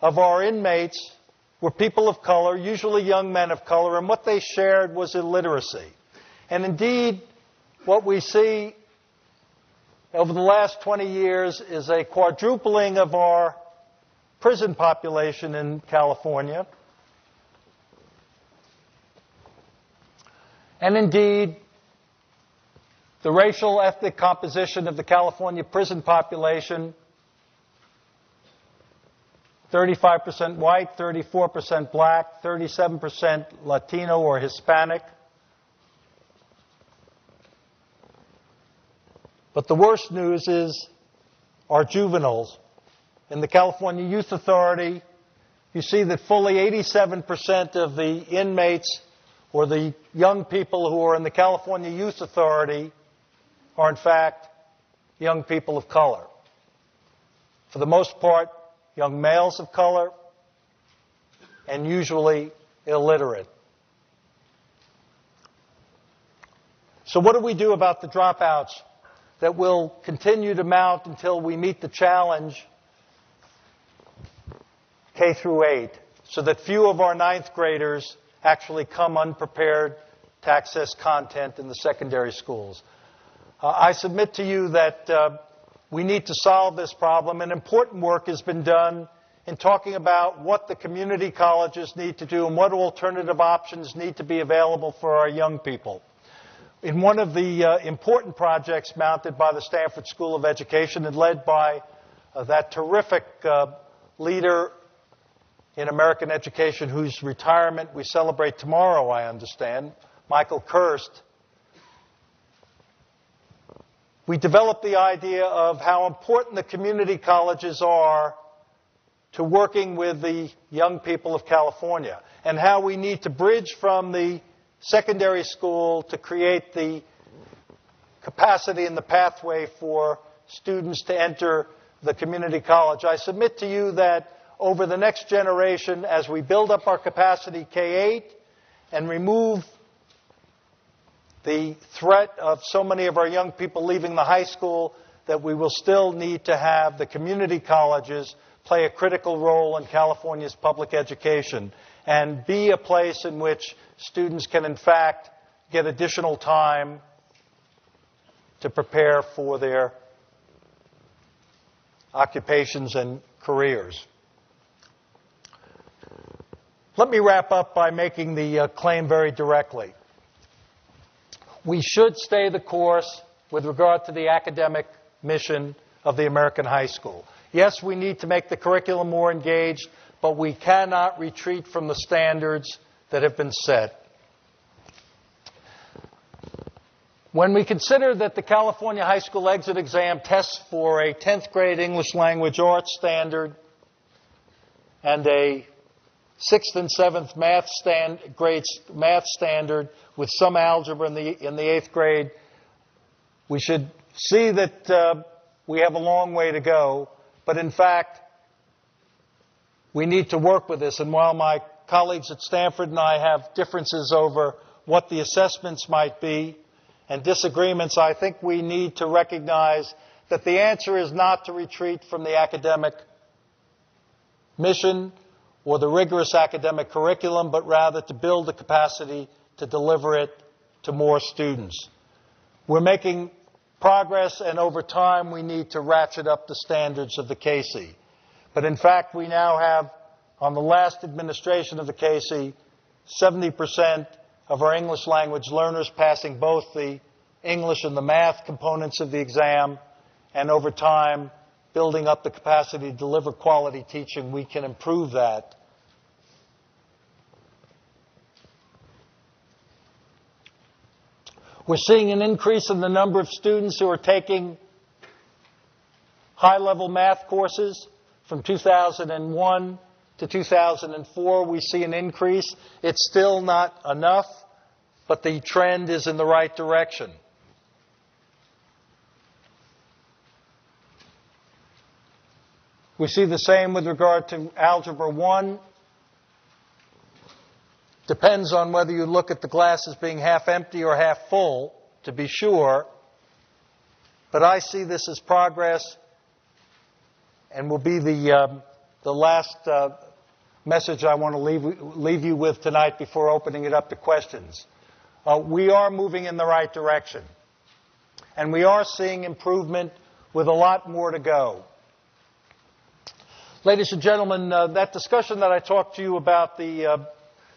of our inmates were people of color, usually young men of color, and what they shared was illiteracy. And indeed, what we see over the last 20 years is a quadrupling of our prison population in California. And indeed, the racial ethnic composition of the California prison population 35% white, 34% black, 37% Latino or Hispanic. But the worst news is our juveniles. In the California Youth Authority, you see that fully 87% of the inmates or the young people who are in the California Youth Authority are in fact young people of color. For the most part, young males of color, and usually illiterate. So, what do we do about the dropouts that will continue to mount until we meet the challenge K through 8, so that few of our ninth graders actually come unprepared to access content in the secondary schools? Uh, I submit to you that. Uh, we need to solve this problem, and important work has been done in talking about what the community colleges need to do and what alternative options need to be available for our young people. In one of the uh, important projects mounted by the Stanford School of Education and led by uh, that terrific uh, leader in American education whose retirement we celebrate tomorrow, I understand, Michael Kirst, we developed the idea of how important the community colleges are to working with the young people of California and how we need to bridge from the secondary school to create the capacity and the pathway for students to enter the community college. I submit to you that over the next generation, as we build up our capacity K 8 and remove the threat of so many of our young people leaving the high school that we will still need to have the community colleges play a critical role in California's public education and be a place in which students can, in fact, get additional time to prepare for their occupations and careers. Let me wrap up by making the uh, claim very directly we should stay the course with regard to the academic mission of the American high school. Yes, we need to make the curriculum more engaged, but we cannot retreat from the standards that have been set. When we consider that the California high school exit exam tests for a 10th grade English language arts standard and a sixth and seventh math stand, grades math standard with some algebra in the in the eighth grade. We should see that uh, we have a long way to go, but in fact, we need to work with this. And while my colleagues at Stanford and I have differences over what the assessments might be and disagreements, I think we need to recognize that the answer is not to retreat from the academic mission or the rigorous academic curriculum, but rather to build the capacity to deliver it to more students. We're making progress, and over time, we need to ratchet up the standards of the CASE. But in fact, we now have, on the last administration of the CAHSEE, 70% of our English language learners passing both the English and the math components of the exam, and over time, building up the capacity to deliver quality teaching, we can improve that. We're seeing an increase in the number of students who are taking high level math courses from 2001 to 2004. We see an increase. It's still not enough, but the trend is in the right direction. We see the same with regard to Algebra 1. Depends on whether you look at the glass as being half empty or half full, to be sure. But I see this as progress and will be the, um, the last uh, message I want to leave, leave you with tonight before opening it up to questions. Uh, we are moving in the right direction. And we are seeing improvement with a lot more to go. Ladies and gentlemen, uh, that discussion that I talked to you about the, uh,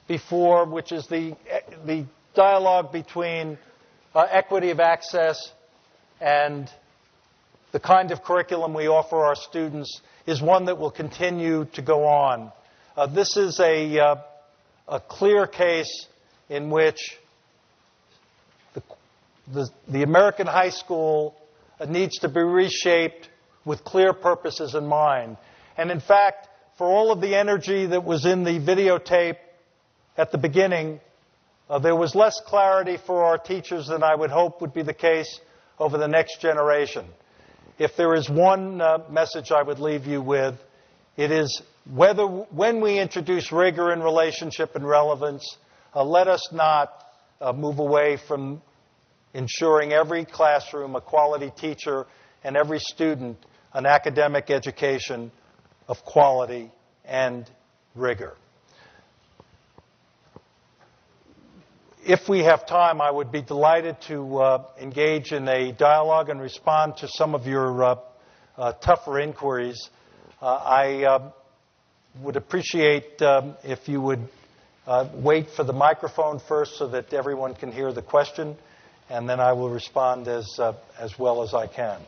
before, which is the, the dialogue between uh, equity of access and the kind of curriculum we offer our students, is one that will continue to go on. Uh, this is a, uh, a clear case in which the, the, the American high school uh, needs to be reshaped with clear purposes in mind. And in fact, for all of the energy that was in the videotape at the beginning, uh, there was less clarity for our teachers than I would hope would be the case over the next generation. If there is one uh, message I would leave you with, it is whether when we introduce rigor in relationship and relevance, uh, let us not uh, move away from ensuring every classroom a quality teacher and every student an academic education of quality and rigor. If we have time, I would be delighted to uh, engage in a dialogue and respond to some of your uh, uh, tougher inquiries. Uh, I uh, would appreciate um, if you would uh, wait for the microphone first so that everyone can hear the question, and then I will respond as, as well as I can.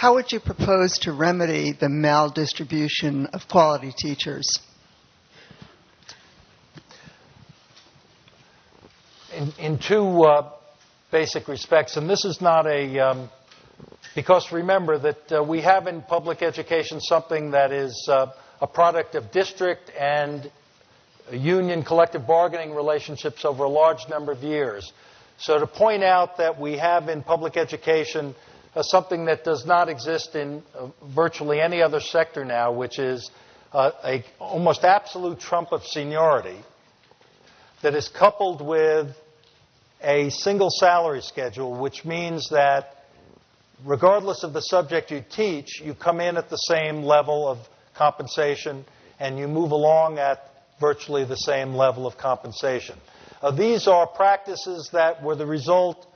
How would you propose to remedy the maldistribution of quality teachers? In, in two uh, basic respects, and this is not a, um, because remember that uh, we have in public education something that is uh, a product of district and union collective bargaining relationships over a large number of years. So to point out that we have in public education uh, something that does not exist in uh, virtually any other sector now, which is uh, a almost absolute trump of seniority that is coupled with a single salary schedule, which means that regardless of the subject you teach, you come in at the same level of compensation and you move along at virtually the same level of compensation. Uh, these are practices that were the result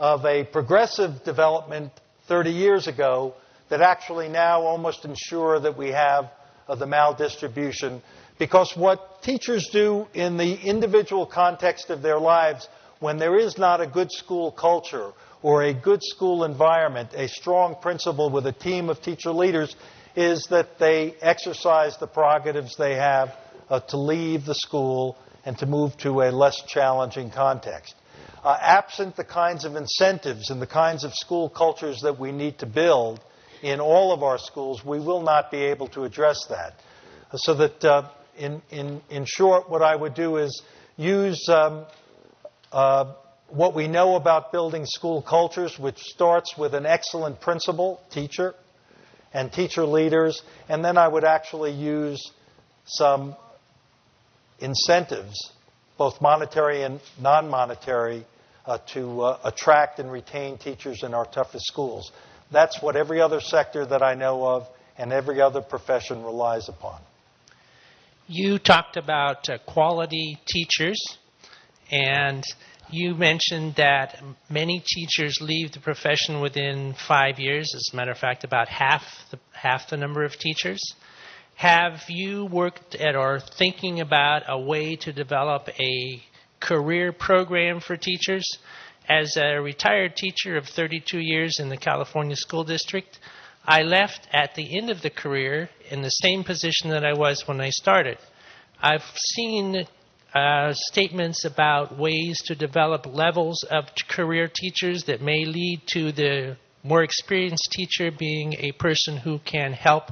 of a progressive development 30 years ago that actually now almost ensure that we have uh, the maldistribution. Because what teachers do in the individual context of their lives, when there is not a good school culture or a good school environment, a strong principal with a team of teacher leaders, is that they exercise the prerogatives they have uh, to leave the school and to move to a less challenging context uh, absent the kinds of incentives and the kinds of school cultures that we need to build in all of our schools, we will not be able to address that. So that, uh, in, in, in short, what I would do is use um, uh, what we know about building school cultures, which starts with an excellent principal, teacher, and teacher leaders, and then I would actually use some incentives both monetary and non monetary, uh, to uh, attract and retain teachers in our toughest schools. That's what every other sector that I know of and every other profession relies upon. You talked about uh, quality teachers, and you mentioned that many teachers leave the profession within five years. As a matter of fact, about half the, half the number of teachers. Have you worked at or thinking about a way to develop a career program for teachers? As a retired teacher of 32 years in the California School District, I left at the end of the career in the same position that I was when I started. I've seen uh, statements about ways to develop levels of career teachers that may lead to the more experienced teacher being a person who can help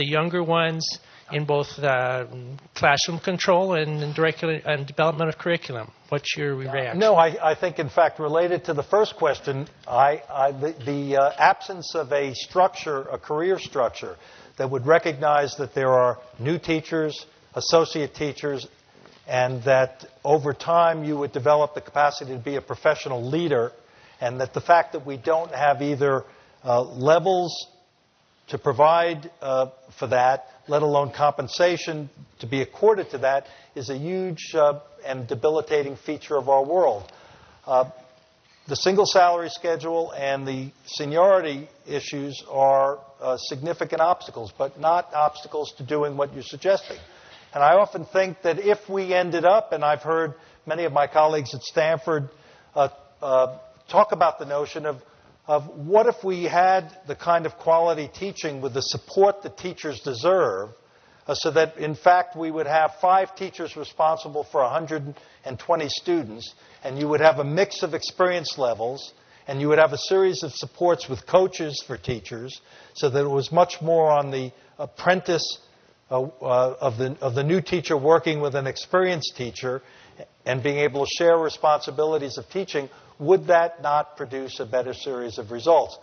the younger ones in both uh, classroom control and, in curricul- and development of curriculum. What's your reaction? No, I, I think, in fact, related to the first question, I, I, the, the uh, absence of a structure, a career structure, that would recognize that there are new teachers, associate teachers, and that over time you would develop the capacity to be a professional leader, and that the fact that we don't have either uh, levels to provide uh, for that, let alone compensation to be accorded to that, is a huge uh, and debilitating feature of our world. Uh, the single salary schedule and the seniority issues are uh, significant obstacles, but not obstacles to doing what you're suggesting. And I often think that if we ended up, and I've heard many of my colleagues at Stanford uh, uh, talk about the notion of, of what if we had the kind of quality teaching with the support that teachers deserve, uh, so that in fact we would have five teachers responsible for 120 students, and you would have a mix of experience levels, and you would have a series of supports with coaches for teachers, so that it was much more on the apprentice uh, uh, of, the, of the new teacher working with an experienced teacher and being able to share responsibilities of teaching, would that not produce a better series of results?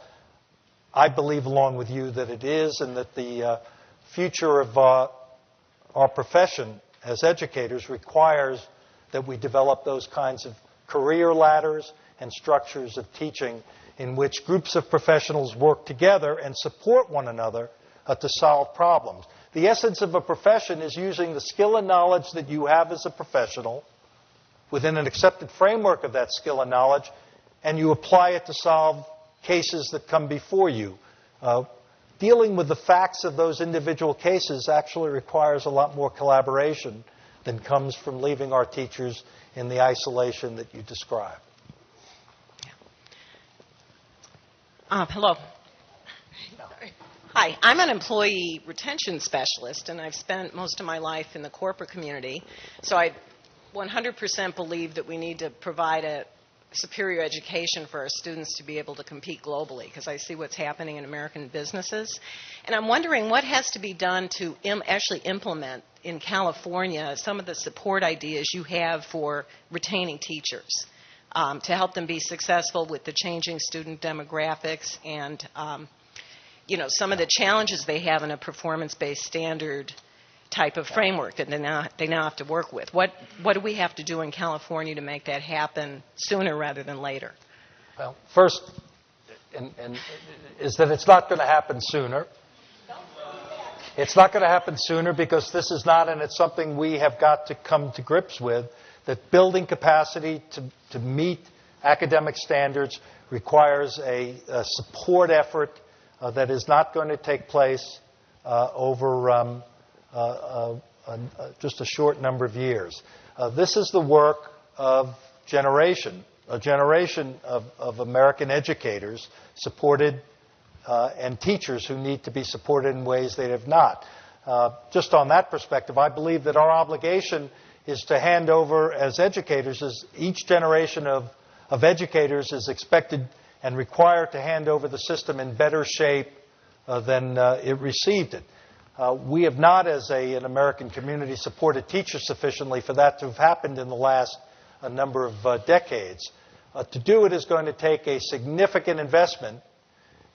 I believe, along with you, that it is, and that the uh, future of uh, our profession as educators requires that we develop those kinds of career ladders and structures of teaching in which groups of professionals work together and support one another uh, to solve problems. The essence of a profession is using the skill and knowledge that you have as a professional within an accepted framework of that skill and knowledge, and you apply it to solve cases that come before you. Uh, dealing with the facts of those individual cases actually requires a lot more collaboration than comes from leaving our teachers in the isolation that you describe. Uh, hello. Hi, I'm an employee retention specialist, and I've spent most of my life in the corporate community. So I 100% believe that we need to provide a superior education for our students to be able to compete globally, because I see what's happening in American businesses. And I'm wondering what has to be done to Im- actually implement in California some of the support ideas you have for retaining teachers. Um, to help them be successful with the changing student demographics and um, you know some of the challenges they have in a performance-based standard type of framework that they now, they now have to work with. What what do we have to do in California to make that happen sooner rather than later? Well, first, and, and, is that it's not going to happen sooner. It's not going to happen sooner because this is not, and it's something we have got to come to grips with, that building capacity to, to meet academic standards requires a, a support effort uh, that is not going to take place uh, over um, just a short number of years. Uh, this is the work of generation, a generation of, of American educators supported uh, and teachers who need to be supported in ways they have not. Uh, just on that perspective, I believe that our obligation is to hand over as educators, as each generation of, of educators is expected and required to hand over the system in better shape uh, than uh, it received it. Uh, we have not, as a, an American community, supported teachers sufficiently for that to have happened in the last a number of uh, decades. Uh, to do it is going to take a significant investment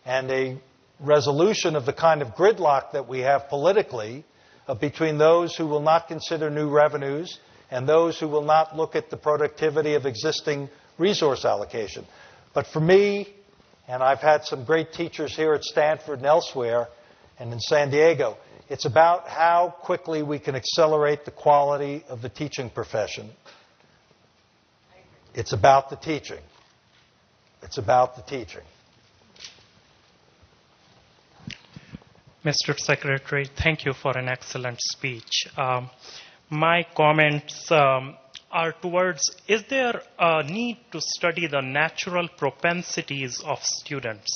and a resolution of the kind of gridlock that we have politically uh, between those who will not consider new revenues and those who will not look at the productivity of existing resource allocation. But for me, and I've had some great teachers here at Stanford and elsewhere, and in San Diego, it's about how quickly we can accelerate the quality of the teaching profession. It's about the teaching. It's about the teaching. Mr. Secretary, thank you for an excellent speech. Um, my comments um, are towards is there a need to study the natural propensities of students?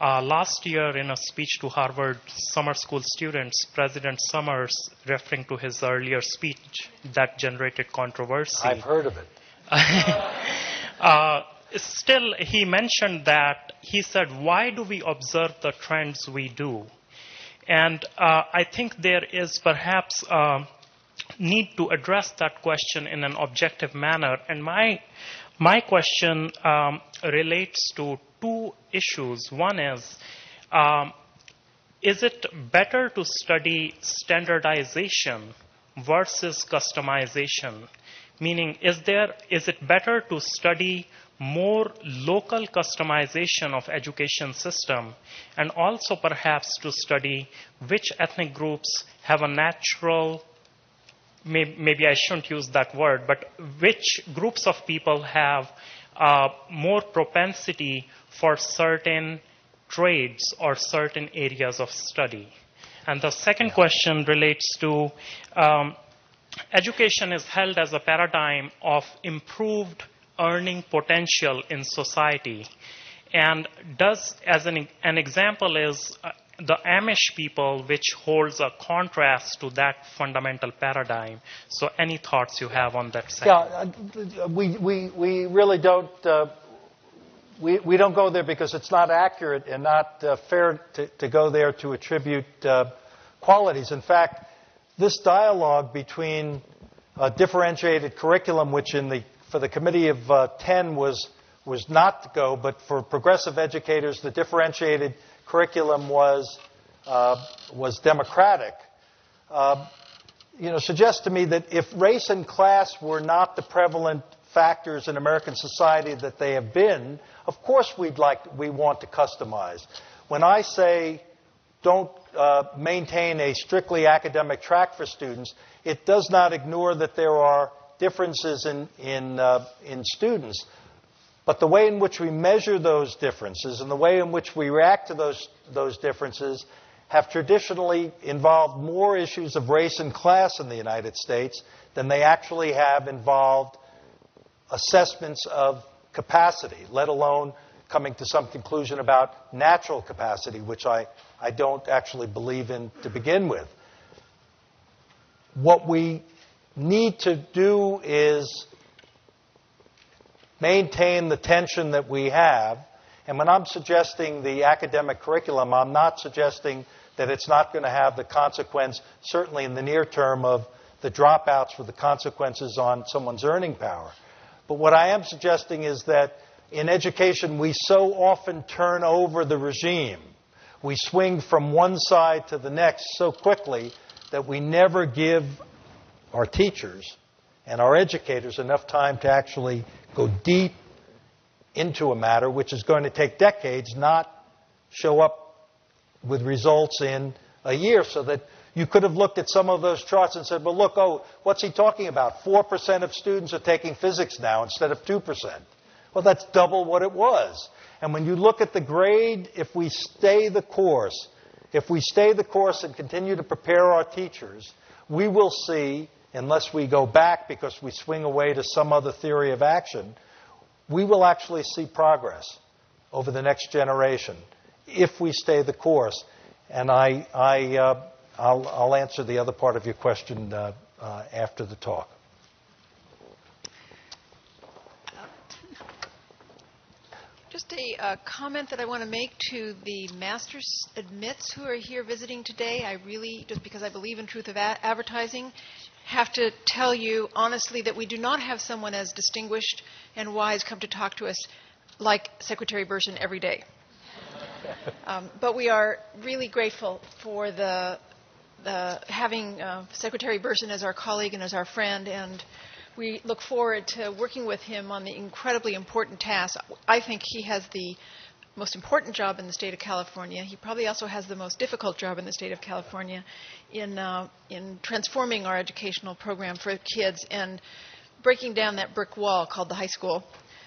Uh, last year, in a speech to Harvard summer school students, President Summers, referring to his earlier speech that generated controversy, I've heard of it. uh, still, he mentioned that he said, Why do we observe the trends we do? And uh, I think there is perhaps a need to address that question in an objective manner. And my, my question um, relates to two issues. One is, um, is it better to study standardization versus customization? Meaning, is, there, is it better to study more local customization of education system and also perhaps to study which ethnic groups have a natural maybe I shouldn't use that word, but which groups of people have uh, more propensity for certain trades or certain areas of study. And the second question relates to um, education is held as a paradigm of improved earning potential in society. And does, as an, an example, is uh, the Amish people, which holds a contrast to that fundamental paradigm. So, any thoughts you have on that? Yeah, uh, we, we, we really don't, uh, we, we don't go there because it's not accurate and not uh, fair to, to go there to attribute uh, qualities. In fact, this dialogue between uh, differentiated curriculum, which in the, for the committee of uh, 10 was, was not to go, but for progressive educators, the differentiated curriculum was, uh, was democratic. Uh, you know, suggests to me that if race and class were not the prevalent factors in American society that they have been, of course we'd like, we want to customize. When I say don't uh, maintain a strictly academic track for students, it does not ignore that there are differences in, in, uh, in students. But the way in which we measure those differences and the way in which we react to those, those differences have traditionally involved more issues of race and class in the United States than they actually have involved assessments of capacity, let alone coming to some conclusion about natural capacity, which I, I don't actually believe in to begin with. What we need to do is maintain the tension that we have. And when I'm suggesting the academic curriculum, I'm not suggesting that it's not going to have the consequence, certainly in the near term, of the dropouts with the consequences on someone's earning power. But what I am suggesting is that in education, we so often turn over the regime. We swing from one side to the next so quickly that we never give our teachers and our educators enough time to actually go deep into a matter which is going to take decades, not show up with results in a year. So that you could have looked at some of those charts and said, well, look, oh, what's he talking about? 4% of students are taking physics now instead of 2%. Well, that's double what it was. And when you look at the grade, if we stay the course, if we stay the course and continue to prepare our teachers, we will see, unless we go back because we swing away to some other theory of action, we will actually see progress over the next generation if we stay the course. And I, I, uh, I'll, I'll answer the other part of your question uh, uh, after the talk. Just a uh, comment that I want to make to the Masters Admits who are here visiting today. I really, just because I believe in truth of a- advertising, have to tell you honestly that we do not have someone as distinguished and wise come to talk to us like Secretary Bersin every day. Um, but we are really grateful for the, the having uh, Secretary Bersin as our colleague and as our friend, and we look forward to working with him on the incredibly important task. I think he has the most important job in the state of California. He probably also has the most difficult job in the state of California in uh, in transforming our educational program for kids and breaking down that brick wall called the high school.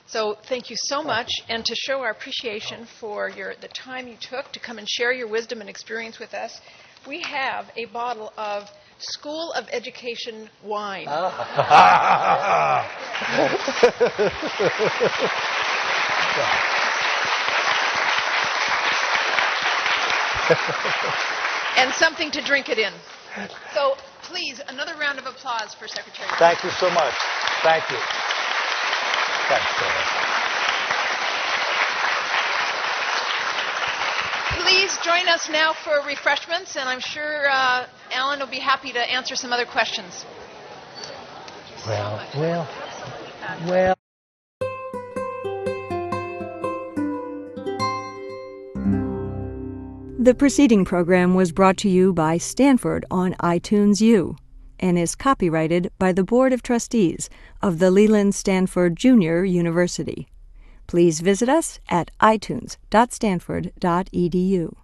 So thank you so much, and to show our appreciation for your, the time you took to come and share your wisdom and experience with us, we have a bottle of School of Education wine. Ah. and something to drink it in. So please, another round of applause for Secretary. Thank you so much. Thank you. Thanks, Sarah. Please join us now for refreshments, and I'm sure uh, Alan will be happy to answer some other questions. Well, well, well. The preceding program was brought to you by Stanford on iTunes U and is copyrighted by the Board of Trustees of the Leland Stanford Junior University. Please visit us at itunes.stanford.edu.